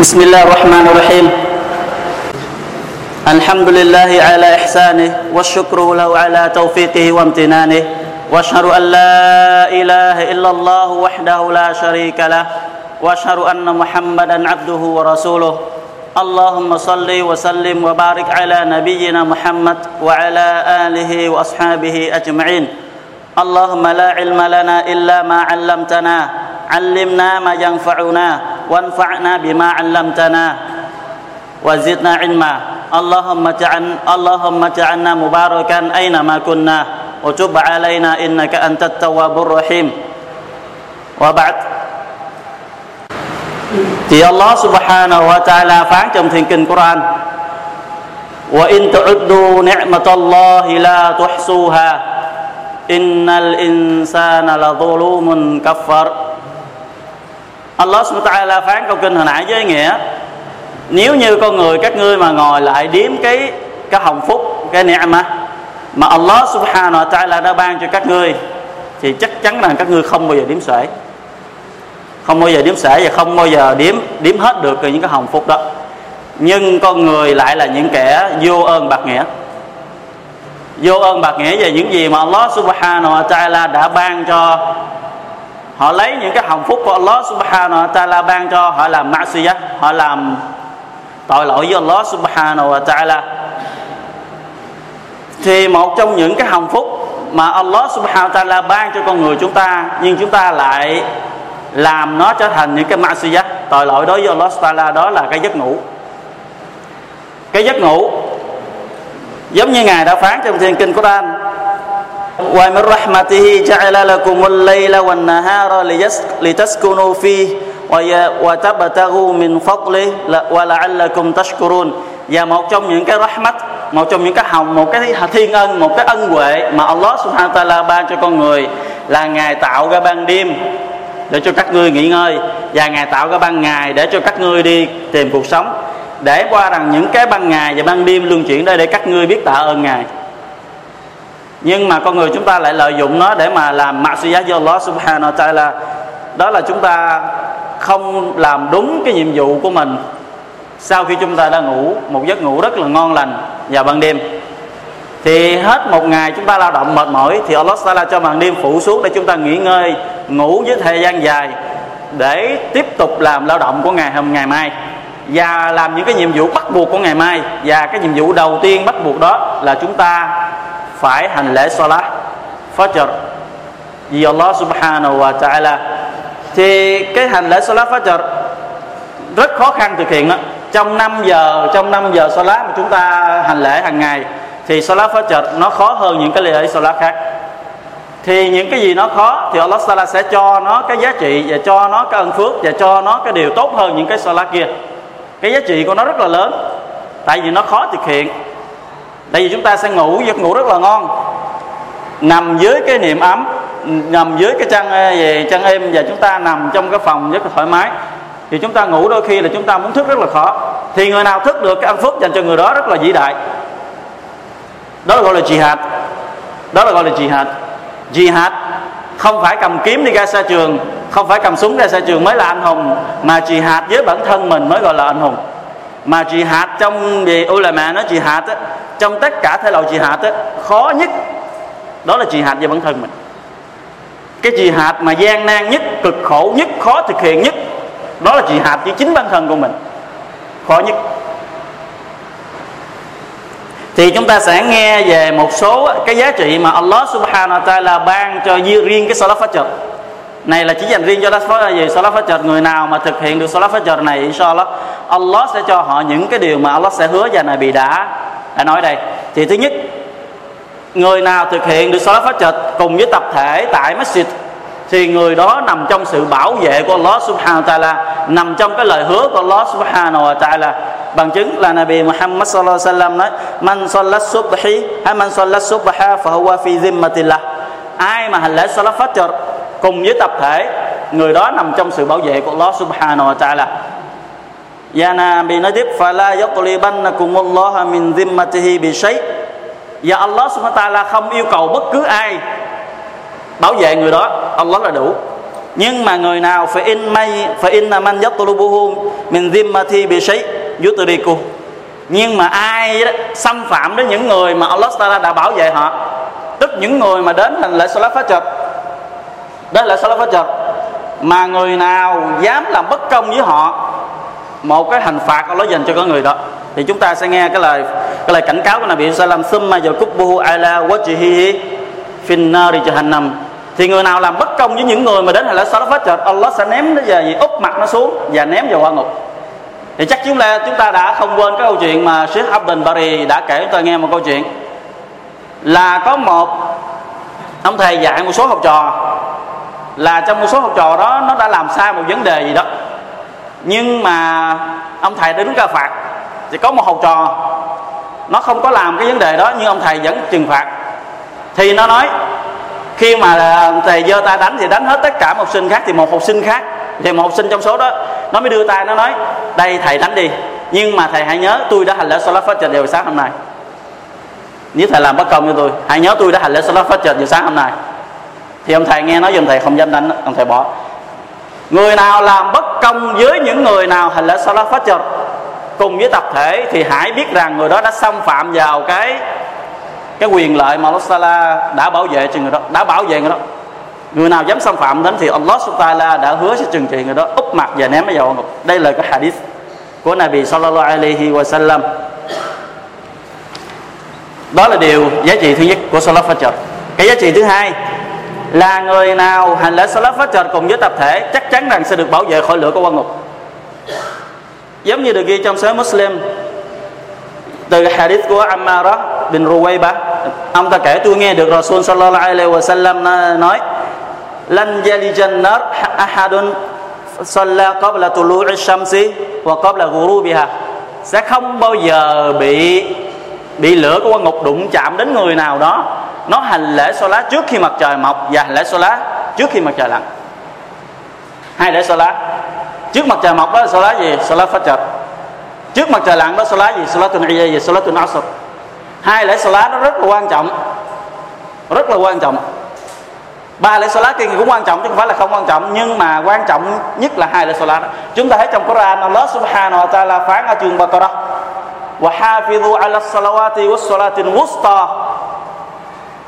بسم الله الرحمن الرحيم الحمد لله على إحسانه والشكر له على توفيقه وامتنانه واشهد أن لا إله إلا الله وحده لا شريك له واشهد أن محمدا عبده ورسوله اللهم صل وسلم وبارك على نبينا محمد وعلى آله وأصحابه أجمعين اللهم لا علم لنا إلا ما علمتنا علمنا ما ينفعنا وانفعنا بما علمتنا وزدنا علما اللهم اجعل اللهم اجعلنا مباركا أينما كنا وتب علينا إنك أنت التواب الرحيم وبعد thì Allah subhanahu wa ta'ala phán trong thiền kinh Quran wa in tu'uddu ni'matallahi la tuhsuha innal insana la dhulumun kaffar Allah subhanahu wa ta'ala phán câu kinh hồi nãy với nghĩa, nếu như con người các ngươi mà ngồi lại điếm cái cái hồng phúc, cái ni'ma mà Allah subhanahu wa ta'ala đã ban cho các ngươi, thì chắc chắn rằng các ngươi không bao giờ điếm xuể. Không bao giờ điếm xuể và không bao giờ điếm điếm hết được những cái hồng phúc đó. Nhưng con người lại là những kẻ vô ơn bạc nghĩa. Vô ơn bạc nghĩa về những gì mà Allah subhanahu wa ta'ala đã ban cho họ lấy những cái hồng phúc của Allah subhanahu wa ta'ala ban cho, họ làm ma'siyah, họ làm tội lỗi với Allah subhanahu wa ta'ala. Thì một trong những cái hồng phúc mà Allah subhanahu wa ta'ala ban cho con người chúng ta, nhưng chúng ta lại làm nó trở thành những cái ma'siyah, tội lỗi đối với Allah ta'ala, đó là cái giấc ngủ. Cái giấc ngủ giống như ngài đã phán trong thiên kinh Quran ومن رحمته جعل لكم الليل والنهار لتسكنوا فيه وتبتغوا من فضله ولعلكم تشكرون và một trong những cái rahmat một trong những cái hồng một cái thiên ân một cái ân huệ mà Allah subhanahu wa ta'ala ban cho con người là ngài tạo ra ban đêm để cho các ngươi nghỉ ngơi và ngài tạo ra ban ngày để cho các ngươi đi tìm cuộc sống để qua rằng những cái ban ngày và ban đêm luân chuyển đây để các ngươi biết tạ ơn ngài nhưng mà con người chúng ta lại lợi dụng nó để mà làm ma'siyah với Allah subhanahu wa ta'ala. Đó là chúng ta không làm đúng cái nhiệm vụ của mình sau khi chúng ta đã ngủ một giấc ngủ rất là ngon lành vào ban đêm. Thì hết một ngày chúng ta lao động mệt mỏi thì Allah Taala cho ban đêm phủ xuống để chúng ta nghỉ ngơi, ngủ với thời gian dài để tiếp tục làm lao động của ngày hôm, ngày mai. Và làm những cái nhiệm vụ bắt buộc của ngày mai. Và cái nhiệm vụ đầu tiên bắt buộc đó là chúng ta phải hành lễ salat, fajr. Vì Allah subhanahu wa ta'ala, thì cái hành lễ salat, fajr rất khó khăn thực hiện đó trong 5 giờ, trong 5 giờ salat mà chúng ta hành lễ hàng ngày, thì salat, fajr nó khó hơn những cái lễ salat khác. Thì những cái gì nó khó thì Allah Taala sẽ cho nó cái giá trị và cho nó cái ân phước và cho nó cái điều tốt hơn những cái salat kia. Cái giá trị của nó rất là lớn, tại vì nó khó thực hiện tại vì chúng ta sẽ ngủ giấc ngủ rất là ngon. Nằm dưới cái niệm ấm nằm dưới cái chăn ờ, về chăn êm và chúng ta nằm trong cái phòng rất là thoải mái. Thì chúng ta ngủ đôi khi là chúng ta muốn thức rất là khó. Thì người nào thức được cái ân phúc dành cho người đó rất là vĩ đại. Đó là gọi là jihad. Đó là gọi là jihad. Jihad không phải cầm kiếm đi ra xa trường không phải cầm súng ra xa trường mới là anh hùng mà jihad với bản thân mình mới gọi là anh hùng. Mà jihad trong về ulama nó jihad á, trong tất cả thể loại jihad á, khó nhất đó là jihad về bản thân mình. Cái jihad mà gian nan nhất cực khổ nhất khó thực hiện nhất đó là jihad với chính bản thân của mình. Khó nhất. Thì chúng ta sẽ nghe về một số cái giá trị mà Allah subhanahu wa ta'ala ban cho riêng cái salat fajr. Này là chỉ dành riêng cho về salat fajr người nào mà thực hiện được salat fajr này inshallah Allah sẽ cho họ những cái điều mà Allah sẽ hứa và Nabi đã đã nói đây. Thì thứ nhất, người nào thực hiện được salat trật cùng với tập thể tại masjid, thì người đó nằm trong sự bảo vệ của Allah subhanahu wa ta'ala, nằm trong cái lời hứa của Allah subhanahu wa ta'ala. Bằng chứng là Nabi Muhammad sallallahu alaihi wasallam nói, man sallat subhi, hay man sallat subha fa huwa fi zimmatillah. Ai mà hành lễ salat fajr cùng với tập thể, người đó nằm trong sự bảo vệ của Allah subhanahu wa ta'ala. Dạ và Nabi nói tiếp fala yaqlibannakumullah min zimmatihi bi shay. Và Allah subhanahu wa ta'ala không yêu cầu bất cứ ai bảo vệ người đó Allah là đủ. Nhưng mà người nào phải in may phải in man yatlubuhu min zimmati bi shay yutriku nhưng mà ai đó, xâm phạm đến những người mà Allah Taala đã bảo vệ họ tức những người mà đến hành lễ salat fajr đó là salat fajr mà người nào dám làm bất công với họ một cái hình phạt Allah dành cho con người đó. Thì chúng ta sẽ nghe cái lời cái lời cảnh cáo của Nabi Sallam summa yakubbuhu ala wajhihi fin nari jahannam. Thì người nào làm bất công với những người mà đến hành lễ phát fajr Allah sẽ ném nó về gì? Úp mặt nó xuống và ném vào hoa ngục. Thì chắc chúng ta chúng ta đã không quên cái câu chuyện mà Sheikh Abdul Bari đã kể chúng ta nghe một câu chuyện. Là có một ông thầy dạy một số học trò. Là trong một số học trò đó, nó đã làm sai một vấn đề gì đó nhưng mà ông thầy đứng ra phạt. Thì có một học trò, nó không có làm cái vấn đề đó nhưng ông thầy vẫn trừng phạt. Thì nó nói, khi mà ờ, thầy giơ tay đánh thì đánh hết tất cả học sinh khác, thì một học sinh khác, thì một học sinh trong số đó, nó mới đưa tay, nó nói, đây, thầy đánh đi, nhưng mà thầy hãy nhớ tôi đã hành lễ salat trình vào sáng hôm nay. Nếu thầy làm bất công cho tôi, hãy nhớ tôi đã hành lễ salat trình vào sáng hôm nay. Thì ông thầy nghe nói giùm thầy không dám đánh, ông thầy bỏ người nào làm bất công với những người nào hành lễ salat fajr cùng với tập thể thì hãy biết rằng người đó đã xâm phạm vào cái cái quyền lợi mà Allah đã bảo vệ cho người đó, đã bảo vệ người đó. Người nào dám xâm phạm đến thì Allah Subhanahu đã hứa sẽ trừng trị người đó, úp mặt và ném vào ngục. Đây là cái hadith của Nabi sallallahu alaihi wa sallam đó là điều giá trị thứ nhất của Salat Fajr. Cái giá trị thứ hai là người nào hành lễ Salat Fajr cùng với tập thể chắc chắn rằng sẽ được bảo vệ khỏi lửa của quan ngục. Giống như được ghi trong sớ Muslim từ hadith của Ammara bin Ruwayba. Ông ta kể, tôi nghe được Rasul sallallahu alaihi wasallam nói, lan yalijan nar ahadun salla qabla tulu'i shamsi wa qabla ghurubiha. Sẽ không bao giờ bị bị lửa của quan ngục đụng chạm đến người nào đó, nó hành lễ lá trước khi mặt trời mọc và hành lễ lá trước khi mặt trời lặn. Hai lễ lá trước mặt trời mọc đó là lá gì? Lá phát chợt trước mặt trời lặn đó lá gì? Lá tuần iya gì? Lá tuần asr hai lễ lá nó rất là quan trọng. Rất là quan trọng. Ba lễ salat kia cũng quan trọng chứ không phải là không quan trọng, nhưng mà quan trọng nhất là hai lễ salat chúng ta thấy trong Quran Allah subhanahu wa ta'ala phán ở chương Baqarah وحافظوا على الصلوات والصلاة الوسطى.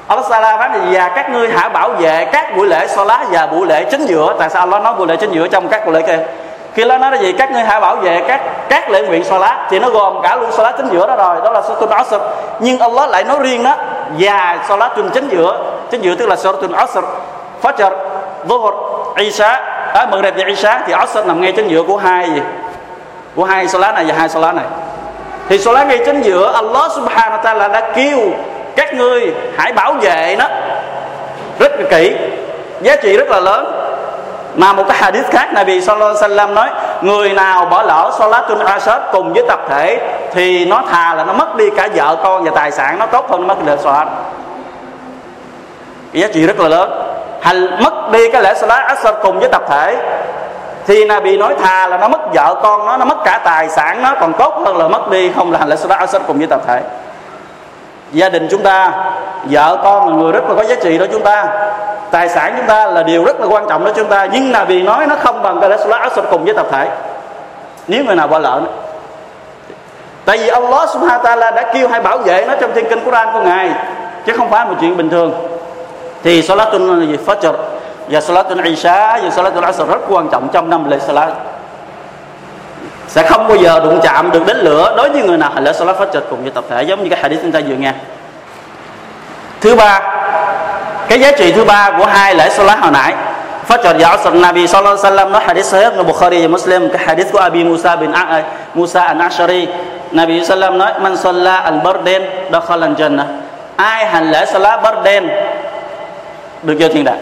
Allah Sala phán là dạ, và các ngươi hãy bảo vệ các buổi lễ salat và buổi lễ chính giữa. Tại sao Allah nói buổi lễ chính giữa trong các buổi lễ kia? Khi nó nói là gì? Các ngươi hãy bảo vệ các các lễ nguyện salat thì nó gồm cả luôn salat chính giữa đó rồi đó là suratul asr. Nhưng Allah lại nói riêng đó dạ, và salat chính giữa. Chính giữa tức là suratul asr fajr dhuhr isha. À, mừng đẹp về isha thì asr nằm ngay chính giữa của hai gì? Của hai salat này và hai salat này thì salat ngay chính giữa Allah subhanahu wa ta'ala đã kêu các ngươi hãy bảo vệ nó. Rất là kỹ. Giá trị rất là lớn. Mà một cái hadith khác Nabi Sallallahu Alaihi Wasallam nói, người nào bỏ lỡ Salatul Asad cùng với tập thể thì nó thà là nó mất đi cả vợ con và tài sản, nó tốt hơn nó mất được Salat. Giá trị rất là lớn. Hành mất đi cái lễ Salat Asad cùng với tập thể thì Nabi nói thà là nó mất vợ con nó nó mất cả tài sản nó, còn tốt hơn là mất đi, không là hành lễ Salat Asad cùng với tập thể. Gia đình chúng ta, vợ con là người rất là có giá trị đó chúng ta. Tài sản chúng ta là điều rất là quan trọng đó chúng ta. Nhưng là vì nói nó không bằng cái lễ salat asr cùng với tập thể. Nếu người nào bỏ lỡ tại vì Allah subhanahu wa ta'ala đã kêu hay bảo vệ nó trong thiên kinh Quran của ngài, chứ không phải một chuyện bình thường. Thì salatun gì fajr và salatul isha và salatul asr rất quan trọng trong năm lễ salat. Sẽ không bao giờ đụng chạm được đến lửa. Đối với người nào hành lễ salat fajr cùng với tập thể giống như cái hadith chúng ta vừa nghe. Thứ ba cái giá trị thứ ba của hai lễ salat hồi nãy. Fajr và Asr Nabi sallallahu alaihi wasallam nói hadith sahih của Bukhari và Muslim. Cái hadith của Abi Musa bin A, à, Musa an Ashari Nabi Sallam nói man salla al barden dakhala al-jannah ai hành lễ salat barden được vô thiên đàng?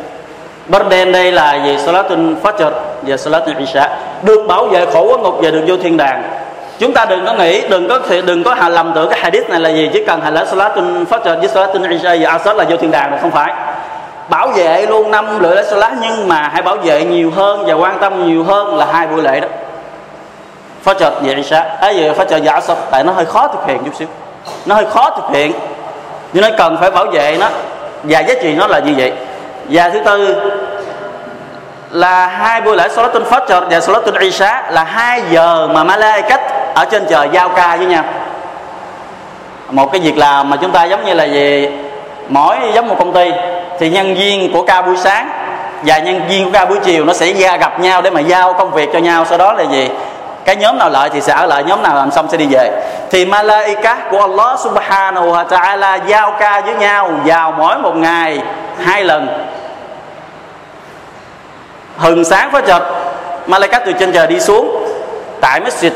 Bardain đây là gì salatul fajr và salatul isha. Được bảo vệ khổ quá ngục và được vô thiên đàng. Chúng ta đừng có nghĩ, đừng có đừng có hà lầm tưởng cái hadith này là gì. Chỉ cần hành lễ salatul fajr với salatul isha và asr là vô thiên đàng không phải. Bảo vệ luôn năm lễ lễ salat, nhưng mà hãy bảo vệ nhiều hơn và quan tâm nhiều hơn là hai buổi lễ đó. Fajr và Isha. Ấy giờ Fajr và Asr, tại nó hơi khó thực hiện chút xíu. Nó hơi khó thực hiện. Nhưng nó cần phải bảo vệ nó. Và giá trị nó là như vậy và thứ tư là hai buổi lễ Salatul Fajr và Salatul Isha là hai giờ mà Malaikat ở trên trời giao ca với nhau. Một cái việc làm mà chúng ta giống như là về mỗi giống một công ty thì nhân viên của ca buổi sáng và nhân viên của ca buổi chiều nó sẽ ra gặp nhau để mà giao công việc cho nhau. Sau đó là gì? Cái nhóm nào lợi thì sẽ ở lại, nhóm nào làm xong sẽ đi về. Thì malaika của Allah subhanahu wa ta'ala giao ca với nhau vào mỗi một ngày hai lần hừng sáng phải chợt malaika từ trên trời đi xuống, tại masjid,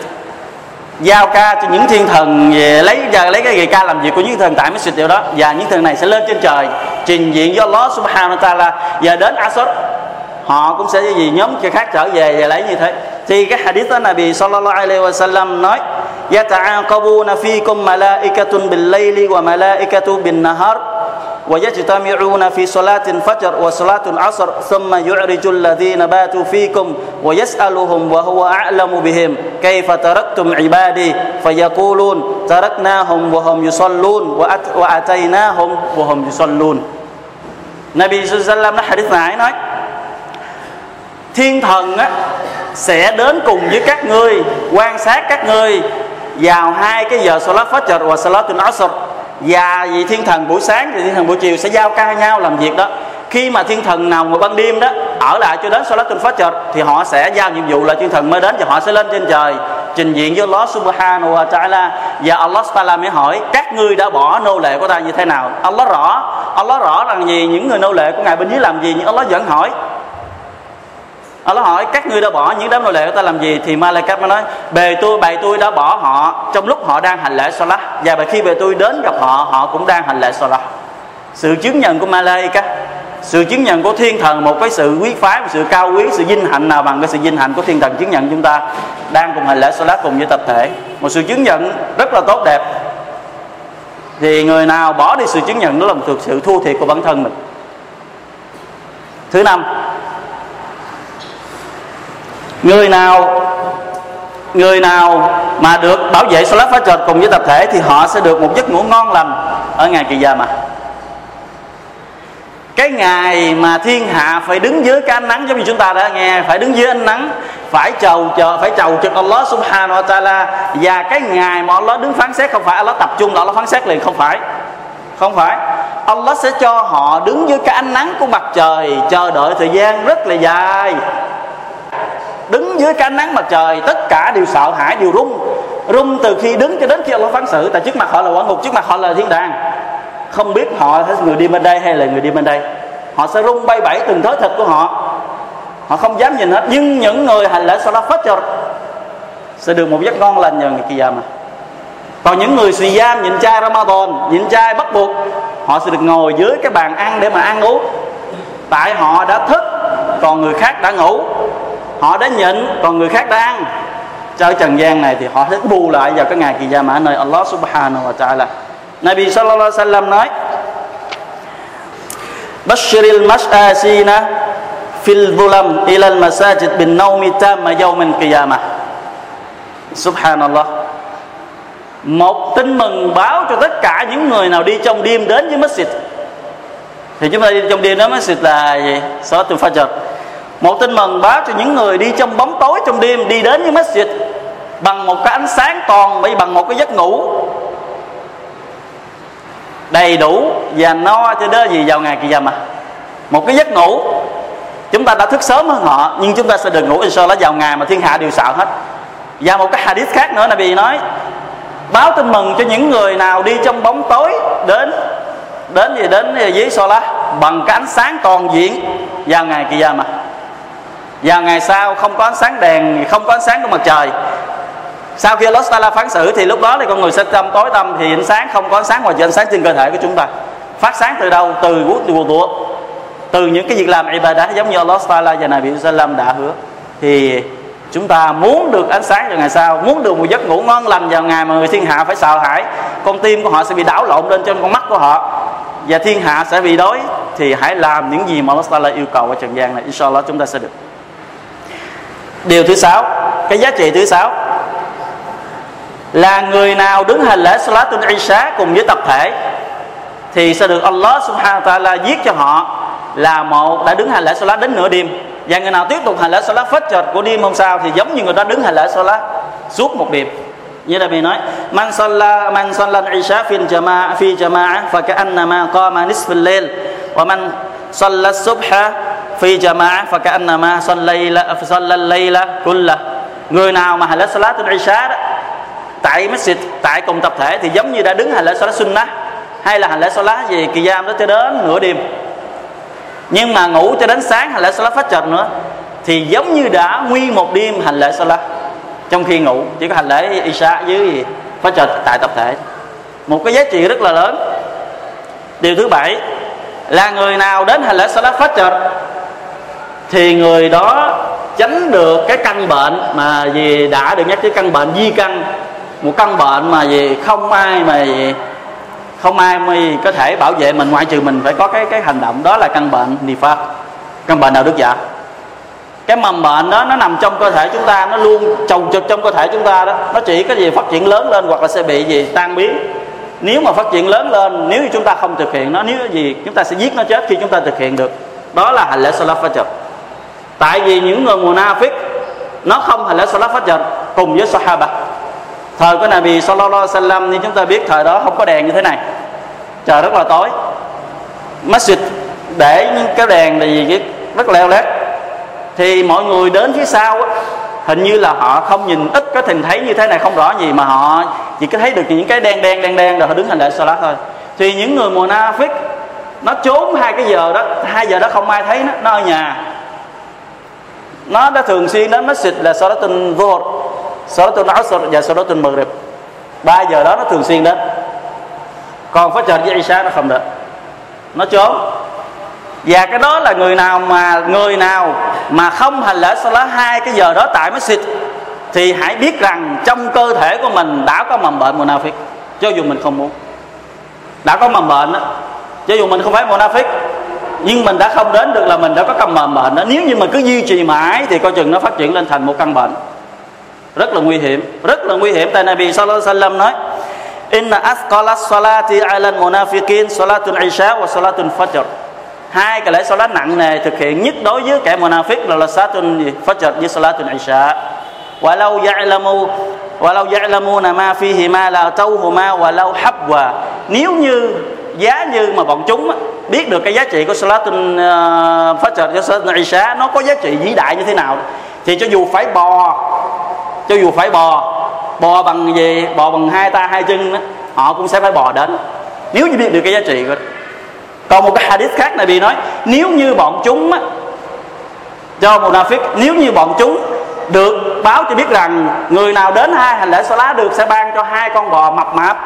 giao ca cho những thiên thần về lấy giờ lấy cái ngày ca làm việc của những thần tại masjid điều đó. Và những thần này sẽ lên trên trời trình diện do Allah subhanahu wa ta'ala. Và đến Asad, họ cũng sẽ gì nhóm kia khác trở về và lấy như thế. Thì cái hadith đó Nabi sallallahu alaihi wasallam nói, yata'aqabuna fikum malaikatun bil layli wa malaikatu bin nahar. ويجتمعون في صلاة الفجر وصلاة العصر ثم يعرج الذين باتوا فيكم ويسألهم وهو أعلم بهم كيف تركتم عبادي فيقولون تركناهم وهم يصلون وأتيناهم وهم يصلون Nabi sallallahu alaihi wasallam nói hadith này nói thiên thần á, sẽ đến cùng với các ngươi quan sát các ngươi vào hai cái giờ salat fajr và salatul asr và vị thiên thần buổi sáng thì thiên thần buổi chiều sẽ giao ca nhau làm việc đó. Khi mà thiên thần nào mà ban đêm đó, ở lại cho đến salatul fajr thì họ sẽ giao nhiệm vụ là thiên thần mới đến và họ sẽ lên trên trời trình diện với Allah subhanahu wa ta'ala. Và Allah ta'ala mới hỏi, các ngươi đã bỏ nô lệ của ta như thế nào? Allah rõ Allah rõ rằng gì những người nô lệ của ngài bên dưới làm gì, nhưng Allah vẫn hỏi Allah hỏi, các ngươi đã bỏ những đám nô lệ của ta làm gì? Thì Malaikat mới nói, bề tôi, bày tôi đã bỏ họ. Trong lúc họ đang hành lễ Salah, và khi bề tôi đến gặp họ họ cũng đang hành lễ Salah. Sự chứng nhận của Malaikat sự chứng nhận của thiên thần, một cái sự quý phái, một sự cao quý, sự vinh hạnh nào bằng cái sự vinh hạnh của thiên thần chứng nhận chúng ta đang cùng hành lễ Salah cùng với tập thể. Một sự chứng nhận rất là tốt đẹp. Thì người nào bỏ đi sự chứng nhận đó là một sự thua thiệt của bản thân mình. Thứ năm người nào người nào mà được bảo vệ Salat Fajr cùng với tập thể thì họ sẽ được một giấc ngủ ngon lành ở ngày kỳ gia mà. Cái ngày mà thiên hạ phải đứng dưới cái ánh nắng giống như chúng ta đã nghe, phải đứng dưới ánh nắng, phải chầu chờ, phải chầu trực Allah subhanahu wa ta'ala. Và cái ngày mà Allah đứng phán xét không phải Allah tập trung là Allah phán xét liền, không phải không phải. Allah sẽ cho họ đứng dưới cái ánh nắng của mặt trời, chờ đợi thời gian rất là dài đứng dưới cái nắng mặt trời, tất cả đều sợ hãi, đều run. Run từ khi đứng cho đến khi Allah phán xử, tại trước mặt họ là quả ngục, trước mặt họ là thiên đàng. Không biết họ là người đi bên đây hay là người đi bên đây. Họ sẽ run bay bẫy từng thớ thịt của họ. Họ không dám nhìn hết, nhưng những người hành lễ salat fajr sẽ được một giấc ngon lành nhờ ngày kia mà còn những người xì giam, nhịn chay Ramadan, nhịn chay bắt buộc, họ sẽ được ngồi dưới cái bàn ăn để mà ăn uống. Tại họ đã thức, còn người khác đã ngủ họ đã nhịn, còn người khác đã ăn. Cho trần gian này thì họ sẽ bù lại vào cái ngày kỳ gia mã, nơi Allah subhanahu wa ta'ala. Nabi sallallahu alaihi wasallam nói Bashiril mas'asina fil dhulam ila al masajid bin nawmi tamma yawm al qiyamah. Subhanallah. Một tin mừng báo cho tất cả những người nào đi trong đêm đến với masjid. Thì chúng ta đi trong đêm đến masjid là gì? Salatul Fajr một tin mừng báo cho những người đi trong bóng tối trong đêm, đi đến với masjid bằng một cái ánh sáng toàn bị bằng một cái giấc ngủ. Đầy đủ và no cho đó gì vào ngày kỳ dầm à? Một cái giấc ngủ. Chúng ta đã thức sớm hơn họ, nhưng chúng ta sẽ được ngủ inshallah vào ngày mà thiên hạ đều sợ hết. Và một cái hadith khác nữa là vì nói, báo tin mừng cho những người nào đi trong bóng tối đến đến gì, đến với Sola bằng cái ánh sáng toàn diện vào ngày kỳ mà và ngày sau không có ánh sáng đèn, không có ánh sáng của mặt trời. Sau khi Allah Taala phán xử thì lúc đó thì con người sẽ tâm tối tâm thì ánh sáng không có ánh sáng ngoài trời ánh sáng trên cơ thể của chúng ta. Phát sáng từ đâu? Từ quốc từ tụ từ những cái việc làm ibadah giống như Allah Taala và Nabi Sallam đã hứa. Thì chúng ta muốn được ánh sáng vào ngày sau, muốn được một giấc ngủ ngon lành vào ngày mà người thiên hạ phải sợ hãi. Con tim của họ sẽ bị đảo lộn lên trên con mắt của họ. Và thiên hạ sẽ bị đói, thì hãy làm những gì mà Allah Taala yêu cầu ở trần gian này. Inshallah chúng ta sẽ được điều thứ sáu, cái giá trị thứ sáu. Là người nào đứng hành lễ Salatul Isha cùng với tập thể, thì sẽ được Allah Subhanahu wa Taala giết cho họ là một đã đứng hành lễ Salat đến nửa đêm. Và người nào tiếp tục hành lễ salat phết fajr của đêm hôm sau thì giống như người đó đứng hành lễ salat suốt một đêm. Như là mình nói, man salla man salla isha fi jama'a fi jama'a, fa ka'annama qama nisf al-layl wa man salla subha fi jama'a fa ka'annama sallayla ờ, salla al-layla kullah người nào mà hành lễ salat isha đó, tại masjid, tại cùng tập thể thì giống như đã đứng hành lễ salat sunnah, hay là hành lễ salat gì kỳ giam đó cho đến nửa đêm. Nhưng mà ngủ cho đến sáng hành lễ salat phát trật nữa, thì giống như đã nguyên một đêm hành lễ salat. Trong khi ngủ, chỉ có hành lễ isha dưới gì phát trật tại tập thể. Một cái giá trị rất là lớn. Điều thứ bảy, là người nào đến hành lễ salat phát trật thì người đó tránh được cái căn bệnh mà gì đã được nhắc tới căn bệnh di căn. Một căn bệnh mà gì không ai mà gì không ai mới có thể bảo vệ mình, ngoại trừ mình phải có cái cái hành động đó là căn bệnh nifa căn bệnh nào đức dạ cái mầm bệnh đó nó nằm trong cơ thể chúng ta, nó luôn trồng trực trong cơ thể chúng ta đó. Nó chỉ có gì phát triển lớn lên hoặc là sẽ bị gì tan biến. Nếu mà phát triển lớn lên, nếu như chúng ta không thực hiện nó, nếu gì chúng ta sẽ giết nó chết khi chúng ta thực hiện được. Đó là hành lễ salat fajr tại vì những người munafik nó không hành lễ salat fajr cùng với sahaba. Thời của Nabi Sallallahu Alaihi Wasallam, như chúng ta biết, thời đó không có đèn như thế này. Trời rất là tối. Masjid, để những cái đèn là gì rất leo lét. Thì mọi người đến phía sau hình như là họ không nhìn, ít có thể thấy như thế này, không rõ gì, mà họ chỉ có thấy được những cái đen đen đen đen, rồi họ đứng hành lễ salat thôi. Thì những người munafik nó trốn hai cái giờ đó, hai giờ đó không ai thấy nó nó ở nhà nó đã thường xuyên đến masjid là salatul dhuhr salatul asr và salatul maghrib. Ba giờ đó nó thường xuyên đến. Còn phải chờ với Isha nó không được. Nó trốn. Và cái đó là người nào mà, người nào mà không hành lễ salat hai cái giờ đó tại masjid, thì hãy biết rằng trong cơ thể của mình đã có mầm bệnh munafik cho dù mình không muốn. Đã có mầm bệnh đó cho dù mình không phải munafik nhưng mình đã không đến được là mình đã có căn mầm bệnh đó. Nếu như mình cứ duy trì mãi thì coi chừng nó phát triển lên thành một căn bệnh. Rất là nguy hiểm, rất là nguy hiểm. Tại Nabi sallallahu alaihi wasallam nói, inna asqalas salati ala munafiqin salatun isha wa salatun fajr. Hai cái lễ salat nặng nề thực hiện nhất đối với kẻ munafiq là là salatun fajr với salatun isha. Walau ya'lamu, walau ya'lamuna ma fihi ma la tawhuma, walau habwa. Nếu như giá như mà bọn chúng biết được cái giá trị của salatul uh, ờ, fajr cho salatul isha nó có giá trị vĩ đại như thế nào thì cho dù phải bò cho dù phải bò bò bằng gì bò bằng hai ta hai chân đó, họ cũng sẽ phải bò đến nếu như biết được cái giá trị của còn một cái hadith khác này bị nói nếu như bọn chúng á, cho Munafik nếu như bọn chúng được báo cho biết rằng người nào đến hai hành lễ lá được sẽ ban cho hai con bò mập mạp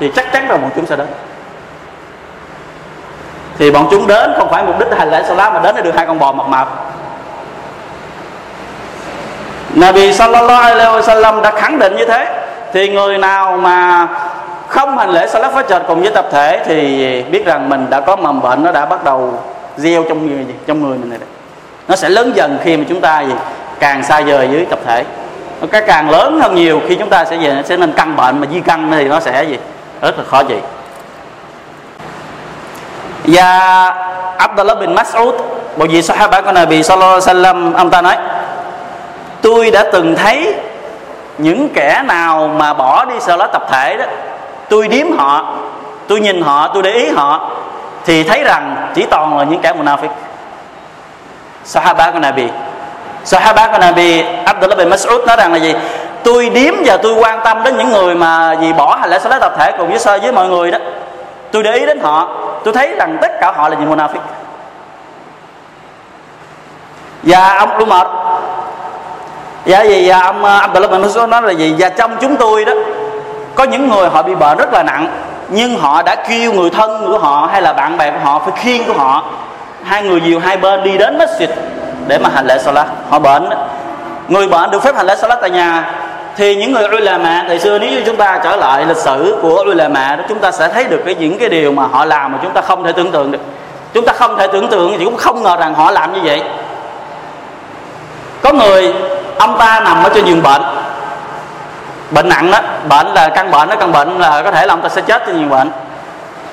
thì chắc chắn là bọn chúng sẽ đến thì bọn chúng đến không phải mục đích hành lễ Salat, mà đến để được hai con bò mập mạp. Nabi sallallahu alaihi wasallam đã khẳng định như thế. Thì người nào mà không hành lễ salat fajr cùng với tập thể thì biết rằng mình đã có mầm bệnh, nó đã bắt đầu gieo trong người trong người mình này đấy. nó sẽ lớn dần khi mà chúng ta gì, càng xa rời với tập thể. Nó cái càng lớn hơn nhiều khi chúng ta sẽ về sẽ nên căn bệnh, mà di căn thì nó sẽ gì, rất là khó trị và Abdullah bin Mas'ud, một vị sahaba của Nabi sallallahu alaihi wasallam, ông ta nói, tôi đã từng thấy những kẻ nào mà bỏ đi sợ lá tập thể đó. Tôi điếm họ, tôi nhìn họ, tôi để ý họ, thì thấy rằng chỉ toàn là những kẻ munafik sahaba của Nabi. Sahaba của Nabi Abdullah bin Mas'ud nói rằng là gì? Tôi điếm và tôi quan tâm đến những người mà gì bỏ hành lễ salat tập thể cùng với so với mọi người đó. Tôi để ý đến họ tôi thấy rằng tất cả họ là những munafik và ông Umar dạ gì dạ, ông ờ, Abdullah bin Mas'ud nói là gì? Và trong chúng tôi đó có những người họ bị bệnh rất là nặng nhưng họ đã kêu người thân của họ hay là bạn bè của họ phải khiêng của họ hai người nhiều hai bên đi đến masjid để mà hành lễ salat. Họ bệnh. Đó. người bệnh được phép hành lễ salat tại nhà thì những người ulama, thời xưa nếu như chúng ta trở lại lịch sử của ulama đó, chúng ta sẽ thấy được cái những cái điều mà họ làm mà chúng ta không thể tưởng tượng được. Chúng ta không thể tưởng tượng thì cũng không ngờ rằng họ làm như vậy. Có người, ông ta nằm ở trên giường bệnh. Bệnh nặng đó, bệnh là căn bệnh đó, căn bệnh là có thể là ông ta sẽ chết trên giường bệnh.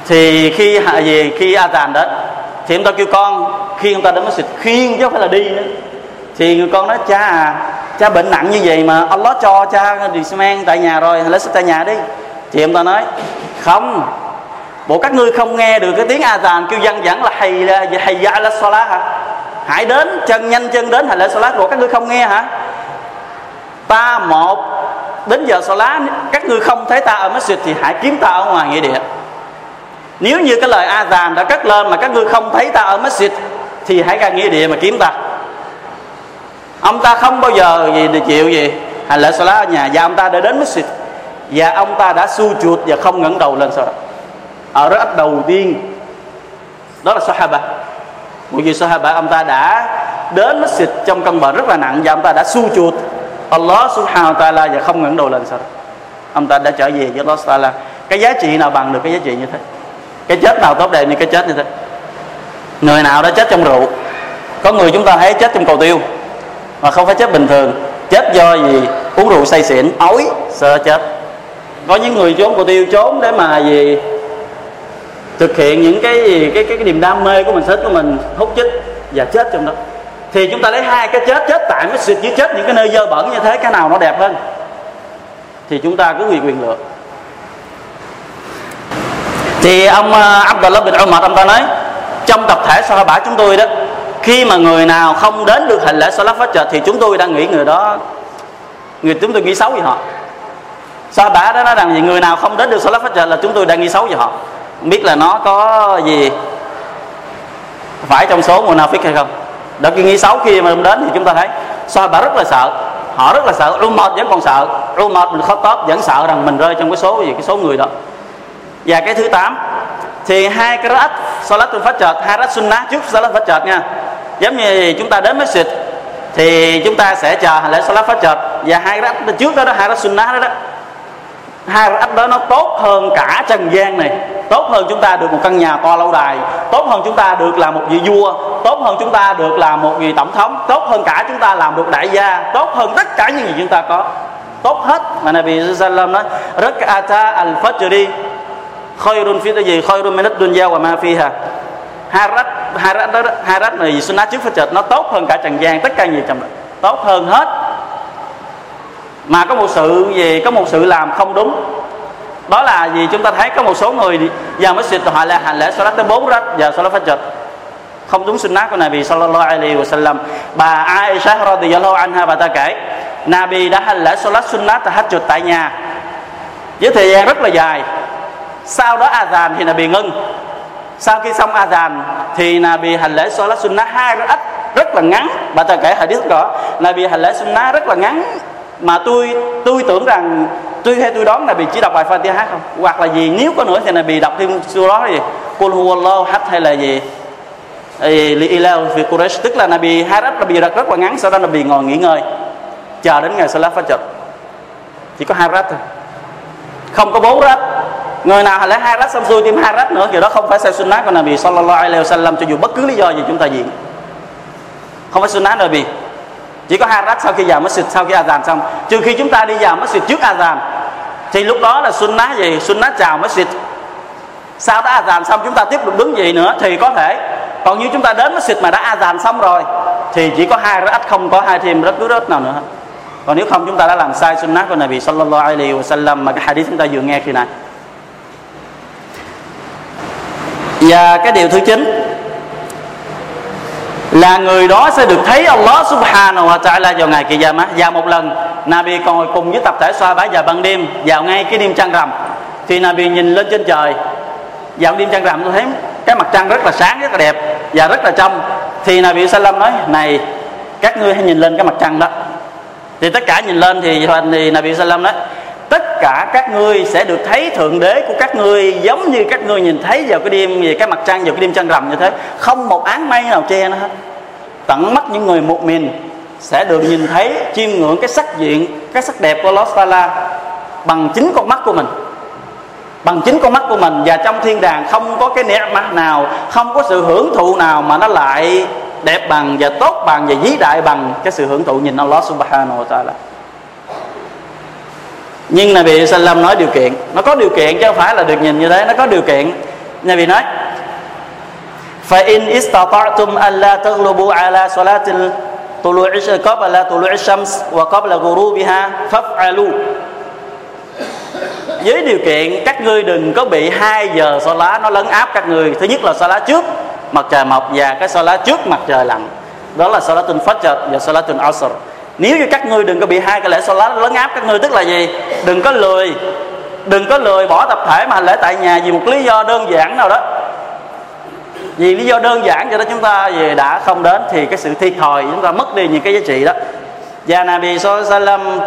Thì khi gì khi a tàn đến thì ông ta kêu con, khi ông ta đến masjid khiên chứ không phải là đi nữa thì người con nói, cha à cha bệnh nặng như vậy mà Allah cho cha đi mang tại nhà rồi, lấy tại nhà đi. Thì em ta nói, không, bộ các ngươi không nghe được cái tiếng azan kêu dân dẫn là hay là hay ya la salat hả? Hãy đến, chân nhanh chân đến hay la salat, bộ các ngươi không nghe hả? Ta một, đến giờ salat, các ngươi không thấy ta ở masjid thì hãy kiếm ta ở ngoài nghĩa địa. Nếu như cái lời azan đã cất lên mà các ngươi không thấy ta ở masjid thì hãy ra nghĩa địa mà kiếm ta ông ta không bao giờ gì để chịu gì. Hành lễ salat ở nhà, và ông ta đã đến masjid. Và ông ta đã su chuột và không ngẩng đầu lên sau đó ở rất đầu tiên, đó là sahaba. Một vị sahaba, ông ta đã đến masjid trong căn bệnh rất là nặng và ông ta đã su chuột. Allah subhanahu wa ta'ala và không ngẩng đầu lên sau đó ông ta đã trở về với Allah ta'ala. Cái giá trị nào bằng được cái giá trị như thế? Cái chết nào tốt đẹp như cái chết như thế? Người nào đã chết trong rượu? Có người chúng ta thấy chết trong cầu tiêu mà không phải chết bình thường. Chết do gì? Uống rượu say xỉn. Ói sợ chết. Có những người trốn cầu tiêu trốn để mà gì? Thực hiện những cái gì? Cái cái, cái niềm đam mê của mình thích của mình hút chích và chết trong đó. Thì chúng ta lấy hai cái chết chết tại mới xịt với chết những cái nơi dơ bẩn như thế cái nào nó đẹp hơn? Thì chúng ta cứ quyền quyền lựa. Thì ông uh, Abdullah bin Umar ông ta nói trong tập thể Sahaba chúng tôi đó khi mà người nào không đến được hành lễ Salat Fajr thì chúng tôi đang nghĩ người đó, người chúng tôi nghĩ xấu về họ. Sao bà đó nói rằng gì, người nào không đến được Salat Fajr là chúng tôi đang nghĩ xấu về họ. Biết là nó có gì phải trong số munafik hay không? Đó, cái nghĩ xấu khi mà đến thì chúng ta thấy sao bà rất là sợ. Họ rất là sợ. Umar vẫn còn sợ. Umar mình khó tốt vẫn sợ rằng mình rơi trong cái số gì, cái số người đó. Và cái thứ tám, thì hai cái rách salatul fajr, hai rách sunnah trước Salatul fajr nha giống như chúng ta đến masjid, thì chúng ta sẽ chờ hành lễ salat fajr. Và hai rắc trước đó đó, hai rắc sunnah đó đó. Hai rắc đó nó tốt hơn cả trần gian này. Tốt hơn chúng ta được một căn nhà to lâu đài. Tốt hơn chúng ta được là một vị vua. Tốt hơn chúng ta được là một vị tổng thống. Tốt hơn cả chúng ta làm được đại gia. Tốt hơn tất cả những gì chúng ta có. Tốt hết mà Nabi Sallam nói rất ata al fajri khairun fi gì? Khairun min dunya wa ma fiha. Hai rắc hai rách đó hai rách này sunnah trước phát nó tốt hơn cả trần gian, tất cả gì trong đó tốt hơn hết. Mà có một sự gì? Có một sự làm không đúng. Đó là gì? Chúng ta thấy có một số người vào xịt họ là hành lễ salat tới bốn rách giờ salat fajr không đúng sunnah của Nabi sallallahu alaihi wasallam. Bà Aisha radhiyallahu anha bà ta kể, Nabi đã hành lễ salat sunnah tahajjud tại nhà. Với thời gian rất là dài. Sau đó azan thì Nabi ngưng sau khi xong adhan thì Nabi hành lễ salat sunnah hai rakaat rất là ngắn. Bà ta kể hadith là Nabi hành lễ sunnah rất là ngắn. Mà tôi tôi tưởng rằng tôi hay tôi đoán là bị chỉ đọc bài Fatiha không? Hoặc là gì? Nếu có nữa thì là bị đọc thêm surah gì? Qul huwallahu ahad hay là gì? Li ilal fi Quraysh. Tức là Nabi hai rách là bị đặt rất là ngắn. Sau đó Nabi ngồi nghỉ ngơi, chờ đến ngày Salat Fajr. Chỉ có hai rách thôi. Không có bốn rách người nào lấy hai rách xong xuôi thêm hai rách nữa. Thì đó không phải sai sunnah của Nabi sallallahu alaihi wasallam, cho dù bất cứ lý do gì chúng ta diễn. Không phải sunnah Nabi. Chỉ có hai rách sau khi vào masjid, sau khi azan xong. Trừ khi chúng ta đi vào masjid trước azan, thì lúc đó là sunnah gì? Sunnah chào masjid. Sau đó azan xong, chúng ta tiếp tục đứng gì nữa, thì có thể. Còn như chúng ta đến masjid mà đã azan xong rồi, thì chỉ có hai rách, không có hai thêm rất cứ rách nào nữa. Còn nếu không, chúng ta đã làm sai sunnah của Nabi sallallahu alaihi wasallam. Mà cái hadith chúng ta vừa nghe khi nãy. Và cái điều thứ chín là người đó sẽ được thấy Allah subhanahu wa ta'ala vào ngày kỳ Yama và một lần Nabi còn ngồi cùng với tập thể xoa bãi vào ban đêm vào ngay cái đêm trăng rằm. Thì Nabi nhìn lên trên trời vào đêm trăng rằm tôi thấy cái mặt trăng rất là sáng rất là đẹp và rất là trong. Thì Nabi Salam nói này các ngươi hãy nhìn lên cái mặt trăng đó. Thì tất cả nhìn lên thì, thì Nabi Salam nói tất cả các ngươi sẽ được thấy thượng đế của các ngươi giống như các ngươi nhìn thấy vào cái đêm về cái mặt trăng, vào cái đêm trăng rằm như thế. Không một áng mây nào che nó hết. Tận mắt những người một mình sẽ được nhìn thấy, chiêm ngưỡng cái sắc diện, cái sắc đẹp của Los Taala bằng chính con mắt của mình. Bằng chính con mắt của mình. Và trong thiên đàng không có cái nét mắt nào, không có sự hưởng thụ nào mà nó lại đẹp bằng và tốt bằng và vĩ đại bằng cái sự hưởng thụ nhìn Allah Subhanahu wa Taala nhưng Nabi Sallam nói điều kiện nó có điều kiện chứ không phải là được nhìn như thế nó có điều kiện Nabi nói فإن استطعتم ألا تغلبوا على صلاة طلوع قبل طلوع الشمس وقبل غروبها فافعلوا với điều kiện các ngươi đừng có bị hai giờ so lá nó lấn áp các ngươi thứ nhất là so lá trước mặt trời mọc và cái so lá trước mặt trời lặn đó là so lá tinh phát chợt và so lá tinh asr nếu như các ngươi đừng có bị hai cái lễ so lá lấn áp, các ngươi tức là gì? Đừng có lười. Đừng có lười bỏ tập thể mà hành lễ tại nhà vì một lý do đơn giản nào đó. Vì lý do đơn giản cho đó chúng ta về đã không đến thì cái sự thiệt thòi chúng ta mất đi những cái giá trị đó. Và Nabi Sallam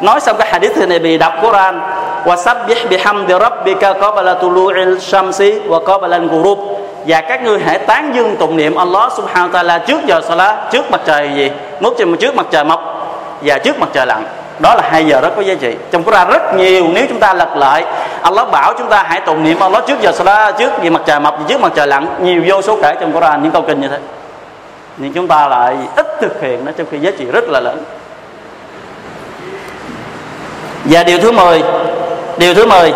nói xong cái hadith thì Nabi đọc Quran. Wasabbih bihamdi rabbika qabla tulu'il shamsi wa qabla al-ghurub. Và các ngươi hãy tán dương tụng niệm Allah subhanahu wa ta'ala trước giờ salat, trước mặt trời gì? Lúc trước mặt trời mọc và trước mặt trời lặn. Đó là hai giờ rất có giá trị. Trong Quran rất nhiều, nếu chúng ta lật lại, Allah bảo chúng ta hãy tụng niệm Allah trước giờ ra trước vì mặt trời mọc, trước mặt trời lặn. Nhiều vô số kể trong Quran những câu kinh như thế. Nhưng chúng ta lại ít thực hiện nó, trong khi giá trị rất là lớn. Và điều thứ 10 điều thứ 10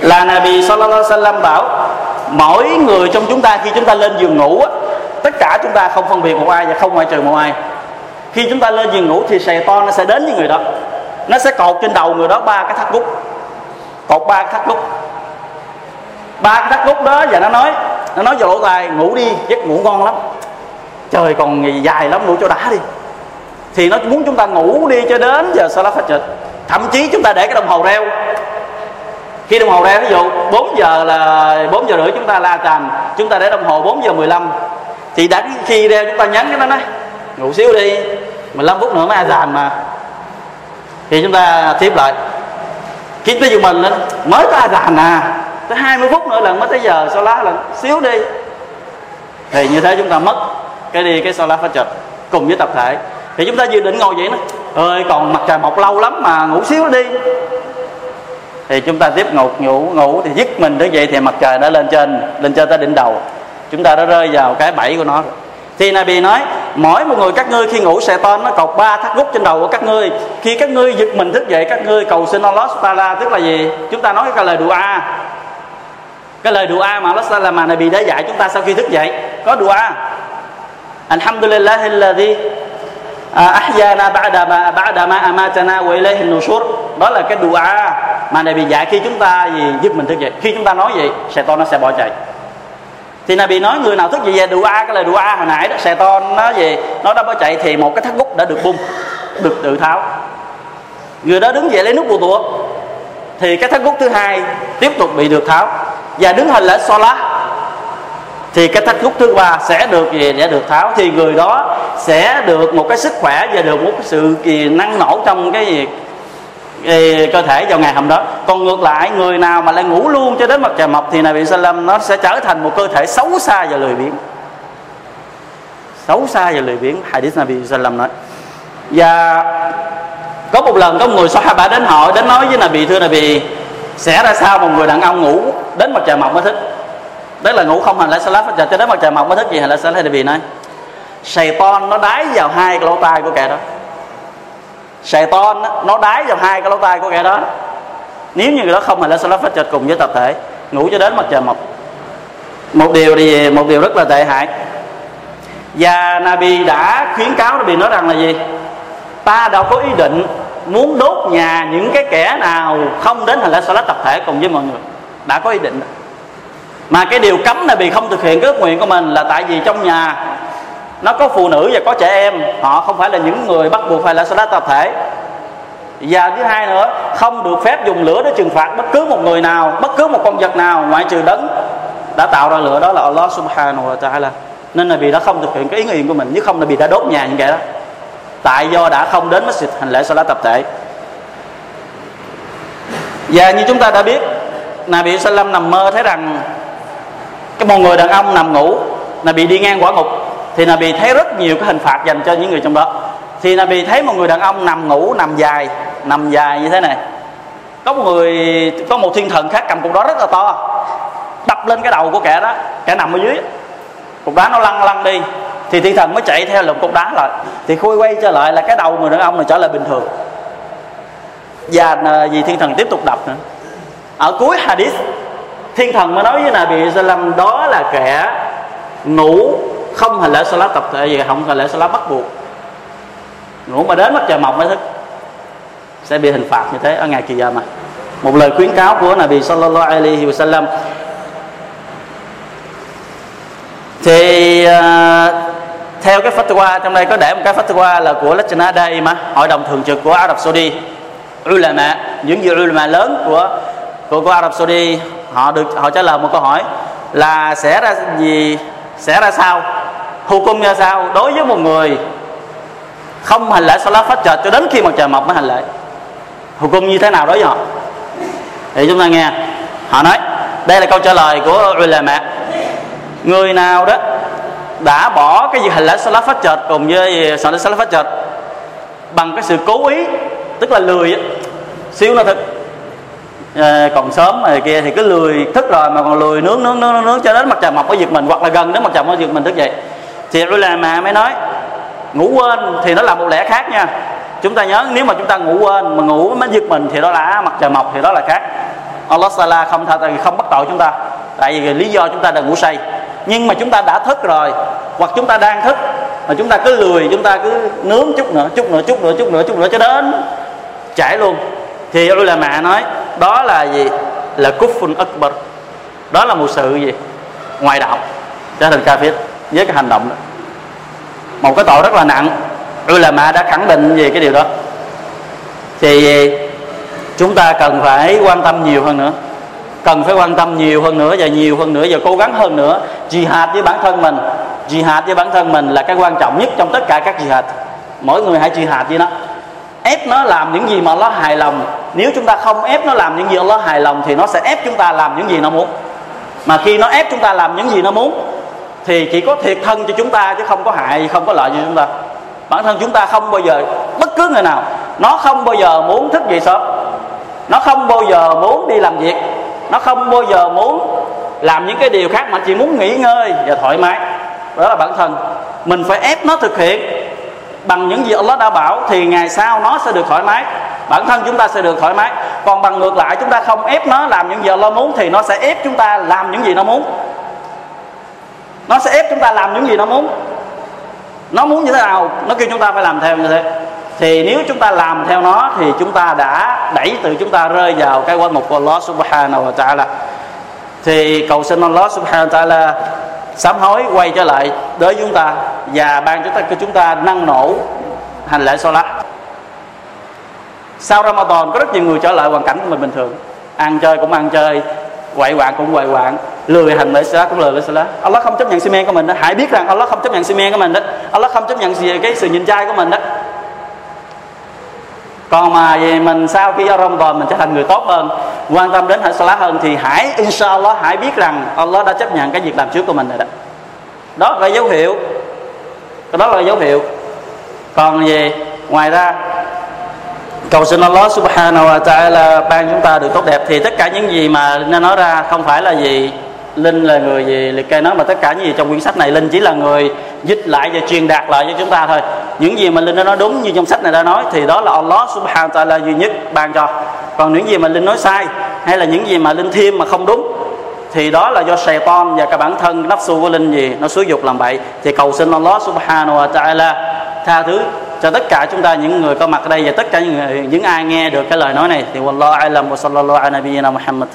là Nabi Sallallahu Alaihi Wasallam bảo, mỗi người trong chúng ta khi chúng ta lên giường ngủ tất cả chúng ta không phân biệt một ai và không ngoại trừ một ai khi chúng ta lên giường ngủ thì sài to nó sẽ đến với người đó. Nó sẽ cột trên đầu người đó ba cái thắt gút cột ba cái thắt gút ba cái thắt gút đó và nó nói nó nói vào lỗ tai, ngủ đi, giấc ngủ ngon lắm. Trời còn dài lắm, ngủ cho đã đi. Thì nó muốn chúng ta ngủ đi cho đến giờ sao phát trực thậm chí chúng ta để cái đồng hồ reo. Khi đồng hồ reo, ví dụ 4 giờ là 4 giờ rưỡi chúng ta la tràm, chúng ta để đồng hồ 4 giờ 15 thì đã khi reo chúng ta nhấn cái đó nói, ngủ xíu đi. 15 phút nữa mới azan mà. Thì chúng ta tiếp lại. Chính tới giường mình lên. Mới có azan à. Tới 20 phút nữa lần mới tới giờ sau lá là xíu đi. Thì như thế chúng ta mất cái đi cái sau lá phát chật cùng với tập thể. Thì chúng ta dự định ngồi vậy nó ơi, còn mặt trời mọc lâu lắm mà ngủ xíu đi. Thì chúng ta tiếp ngủ ngủ ngủ thì dứt mình tới vậy thì mặt trời đã lên trên lên trên ta đỉnh đầu. Chúng ta đã rơi vào cái bẫy của nó rồi thì Nabi nói, mỗi một người các ngươi khi ngủ sẽ nó cột ba thắt gút trên đầu của các ngươi. Khi các ngươi giật mình thức dậy, các ngươi cầu xin Allah Taala, tức là gì? Chúng ta nói cái lời dua cái lời dua mà Allah Taala mà Nabi đã dạy chúng ta sau khi thức dậy, có dua Alhamdulillahilladhi à, ahyana ba'da ma ba'da ma amatana wa ilayhi nushur. Đó là cái dua mà Nabi dạy khi chúng ta gì giúp mình thức dậy. Khi chúng ta nói vậy, sẽ to nó sẽ bỏ chạy thì Nabi nói, người nào thức dậy về dua cái lời dua hồi nãy đó xe to nó gì nó đã bỏ chạy, thì một cái thắt gút đã được bung, được tự tháo. Người đó đứng dậy lấy nút bùa tụa thì cái thắt gút thứ hai tiếp tục bị được tháo. Và đứng hình lễ so lá thì cái thắt gút thứ ba sẽ được gì sẽ được tháo. Thì người đó sẽ được một cái sức khỏe và được một cái sự gì năng nổ trong cái gì cơ thể vào ngày hôm đó. Còn ngược lại, người nào mà lại ngủ luôn cho đến mặt trời mọc thì Nabi Sallam nó sẽ trở thành một cơ thể xấu xa và lười biếng. Xấu xa và lười biếng, hadith Nabi Sallam nói. Và có một lần có một người Sahaba đến hỏi, đến nói với Nabi, thưa Nabi, sẽ ra sao một người đàn ông ngủ đến mặt trời mọc mới thích đấy là ngủ không hành lại salat cho đến mặt trời mọc mới thích gì hành lại salat Nabi nói Sài nó đái vào hai cái lỗ tai của kẻ đó sài ton nó đái vào hai cái lỗ tai của kẻ đó. Nếu như người đó không hành lên salat phát cùng với tập thể, ngủ cho đến mặt trời mọc. Một điều thì, một điều rất là tệ hại. Và Nabi đã khuyến cáo Nabi nói rằng là gì? Ta đâu có ý định muốn đốt nhà những cái kẻ nào không đến hành lễ salat tập thể cùng với mọi người. Đã có ý định mà cái điều cấm Nabi không thực hiện cái ước nguyện của mình là tại vì trong nhà nó có phụ nữ và có trẻ em. Họ không phải là những người bắt buộc phải là salat tập thể. Và thứ hai nữa, không được phép dùng lửa để trừng phạt bất cứ một người nào, bất cứ một con vật nào, ngoại trừ đấng đã tạo ra lửa, đó là Allah subhanahu wa ta'ala. Nên là vì đã không thực hiện cái ý nguyện của mình, chứ không là vì đã đốt nhà những kẻ đó. Tại do đã không đến masjid, hành lễ salat tập thể. Và như chúng ta đã biết, Nabi Sallam nằm mơ thấy rằng cái một người đàn ông nằm ngủ là bị đi ngang quả ngục thì Nabi thấy rất nhiều cái hình phạt dành cho những người trong đó. Thì Nabi thấy một người đàn ông nằm ngủ, nằm dài nằm dài như thế này. Có một người, có một thiên thần khác cầm cục đó rất là to, đập lên cái đầu của kẻ đó. Kẻ nằm ở dưới. Cục đá nó lăn lăn đi. Thì thiên thần mới chạy theo lùm cục đá lại. Thì khui quay trở lại là cái đầu người đàn ông này trở lại bình thường. Và à, vì thiên thần tiếp tục đập nữa. Ở cuối hadith, thiên thần mới nói với Nabi Sallam, đó là kẻ ngủ không hành lễ salat tập thể gì không hành lễ salat bắt buộc. Ngủ mà đến mắt trời mọc mới thức. Sẽ bị hình phạt như thế ở ngày kỳ giờ mà. Một lời khuyến cáo của Nabi sallallahu alaihi wasallam. Thì uh, theo cái fatwa trong đây có để một cái fatwa là của Lajna mà hội đồng thường trực của Ả Rập Saudi. Ulama những vị ulama lớn của của, của Ả Rập Saudi họ được họ trả lời một câu hỏi là sẽ ra gì sẽ ra sao? Hukum ra sao? Đối với một người không hành lễ salat phát chợt cho đến khi mặt trời mọc mới hành lễ. Hukum như thế nào đối với họ? Thì chúng ta nghe. Họ nói đây là câu trả lời của ulama. Người nào đó đã bỏ cái việc hành lễ salat phát chợt cùng với salat phát chợt bằng cái sự cố ý tức là lười xíu nó thức. À, còn sớm này kia thì cứ lười thức rồi mà còn lười nướng nướng nướng nướng cho đến mặt trời mọc ở việc mình hoặc là gần đến mặt trời mọc giật mình thức dậy thì ulama mới nói, ngủ quên thì nó là một lẽ khác nha. Chúng ta nhớ nếu mà chúng ta ngủ quên mà ngủ mới giật mình thì đó là mặt trời mọc thì đó là khác. Allah Sala không tha không bắt tội chúng ta. Tại vì lý do chúng ta đã ngủ say. Nhưng mà chúng ta đã thức rồi, hoặc chúng ta đang thức, mà chúng ta cứ lười, chúng ta cứ nướng chút nữa chút nữa chút nữa chút nữa chút nữa cho đến chảy luôn. Thì tôi là mẹ nói, đó là gì? Là cúc phun ức đó là một sự gì? Ngoài đạo. Trở thành viết với cái hành động đó. Một cái tội rất là nặng. Ulama đã khẳng định về cái điều đó. Thì chúng ta cần phải quan tâm nhiều hơn nữa. Cần phải quan tâm nhiều hơn nữa và nhiều hơn nữa và cố gắng hơn nữa. Jihad với bản thân mình. Jihad với bản thân mình là cái quan trọng nhất trong tất cả các jihad. Mỗi người hãy jihad với nó. Ép nó làm những gì mà nó hài lòng. Nếu chúng ta không ép nó làm những gì nó hài lòng thì nó sẽ ép chúng ta làm những gì nó muốn. Mà khi nó ép chúng ta làm những gì nó muốn thì chỉ có thiệt thân cho chúng ta chứ không có hại, không có lợi cho chúng ta. Bản thân chúng ta không bao giờ, bất cứ người nào, nó không bao giờ muốn thức dậy sớm. Nó không bao giờ muốn đi làm việc. Nó không bao giờ muốn làm những cái điều khác mà chỉ muốn nghỉ ngơi và thoải mái. Đó là bản thân. Mình phải ép nó thực hiện. Bằng những gì Allah đã bảo thì ngày sau nó sẽ được thoải mái. Bản thân chúng ta sẽ được thoải mái. Còn bằng ngược lại, chúng ta không ép nó làm những gì Allah muốn thì nó sẽ ép chúng ta làm những gì nó muốn nó sẽ ép chúng ta làm những gì nó muốn. Nó muốn như thế nào, nó kêu chúng ta phải làm theo như thế. Thì nếu chúng ta làm theo nó, thì chúng ta đã đẩy từ chúng ta rơi vào cái quan mục của Allah subhanahu wa ta'ala. Thì cầu xin Allah subhanahu wa ta'ala sám hối, quay trở lại đối với chúng ta và ban chúng ta cho chúng ta năng nổ hành lễ salat. Sau Ramadan, có rất nhiều người trở lại hoàn cảnh của mình bình thường. Ăn chơi cũng ăn chơi, quậy quạng cũng quậy quạng lười hành lễ salat cũng lười lễ salat. Allah không chấp nhận xi men của mình đó. Hãy biết rằng Allah không chấp nhận xi men của mình đó. Allah không chấp nhận gì cái sự nhìn trai của mình đó. Còn mà về mình sau khi Ramadan mình trở thành người tốt hơn, quan tâm đến hệ salat hơn thì hãy, inshallah, hãy biết rằng Allah đã chấp nhận cái việc làm trước của mình rồi đó. Đó là dấu hiệu. Đó là dấu hiệu. Còn về, ngoài ra, cầu xin Allah subhanahu wa ta'ala ban chúng ta được tốt đẹp thì tất cả những gì mà nó nói ra không phải là gì Linh là người gì? Liệt kê nói mà tất cả những gì trong quyển sách này Linh chỉ là người dịch lại và truyền đạt lại cho chúng ta thôi. Những gì mà Linh đã nói đúng như trong sách này đã nói thì đó là Allah subhanahu wa ta'ala duy nhất ban cho. Còn những gì mà Linh nói sai hay là những gì mà Linh thêm mà không đúng thì đó là do Satan và cả bản thân nắp su của Linh gì? Nó xúi dục làm vậy thì cầu xin Allah subhanahu wa ta'ala tha thứ cho tất cả chúng ta những người có mặt ở đây và tất cả những, người, những ai nghe được cái lời nói này. Thì wallahu alam wa sallallahu ala nabiyyina Muhammad.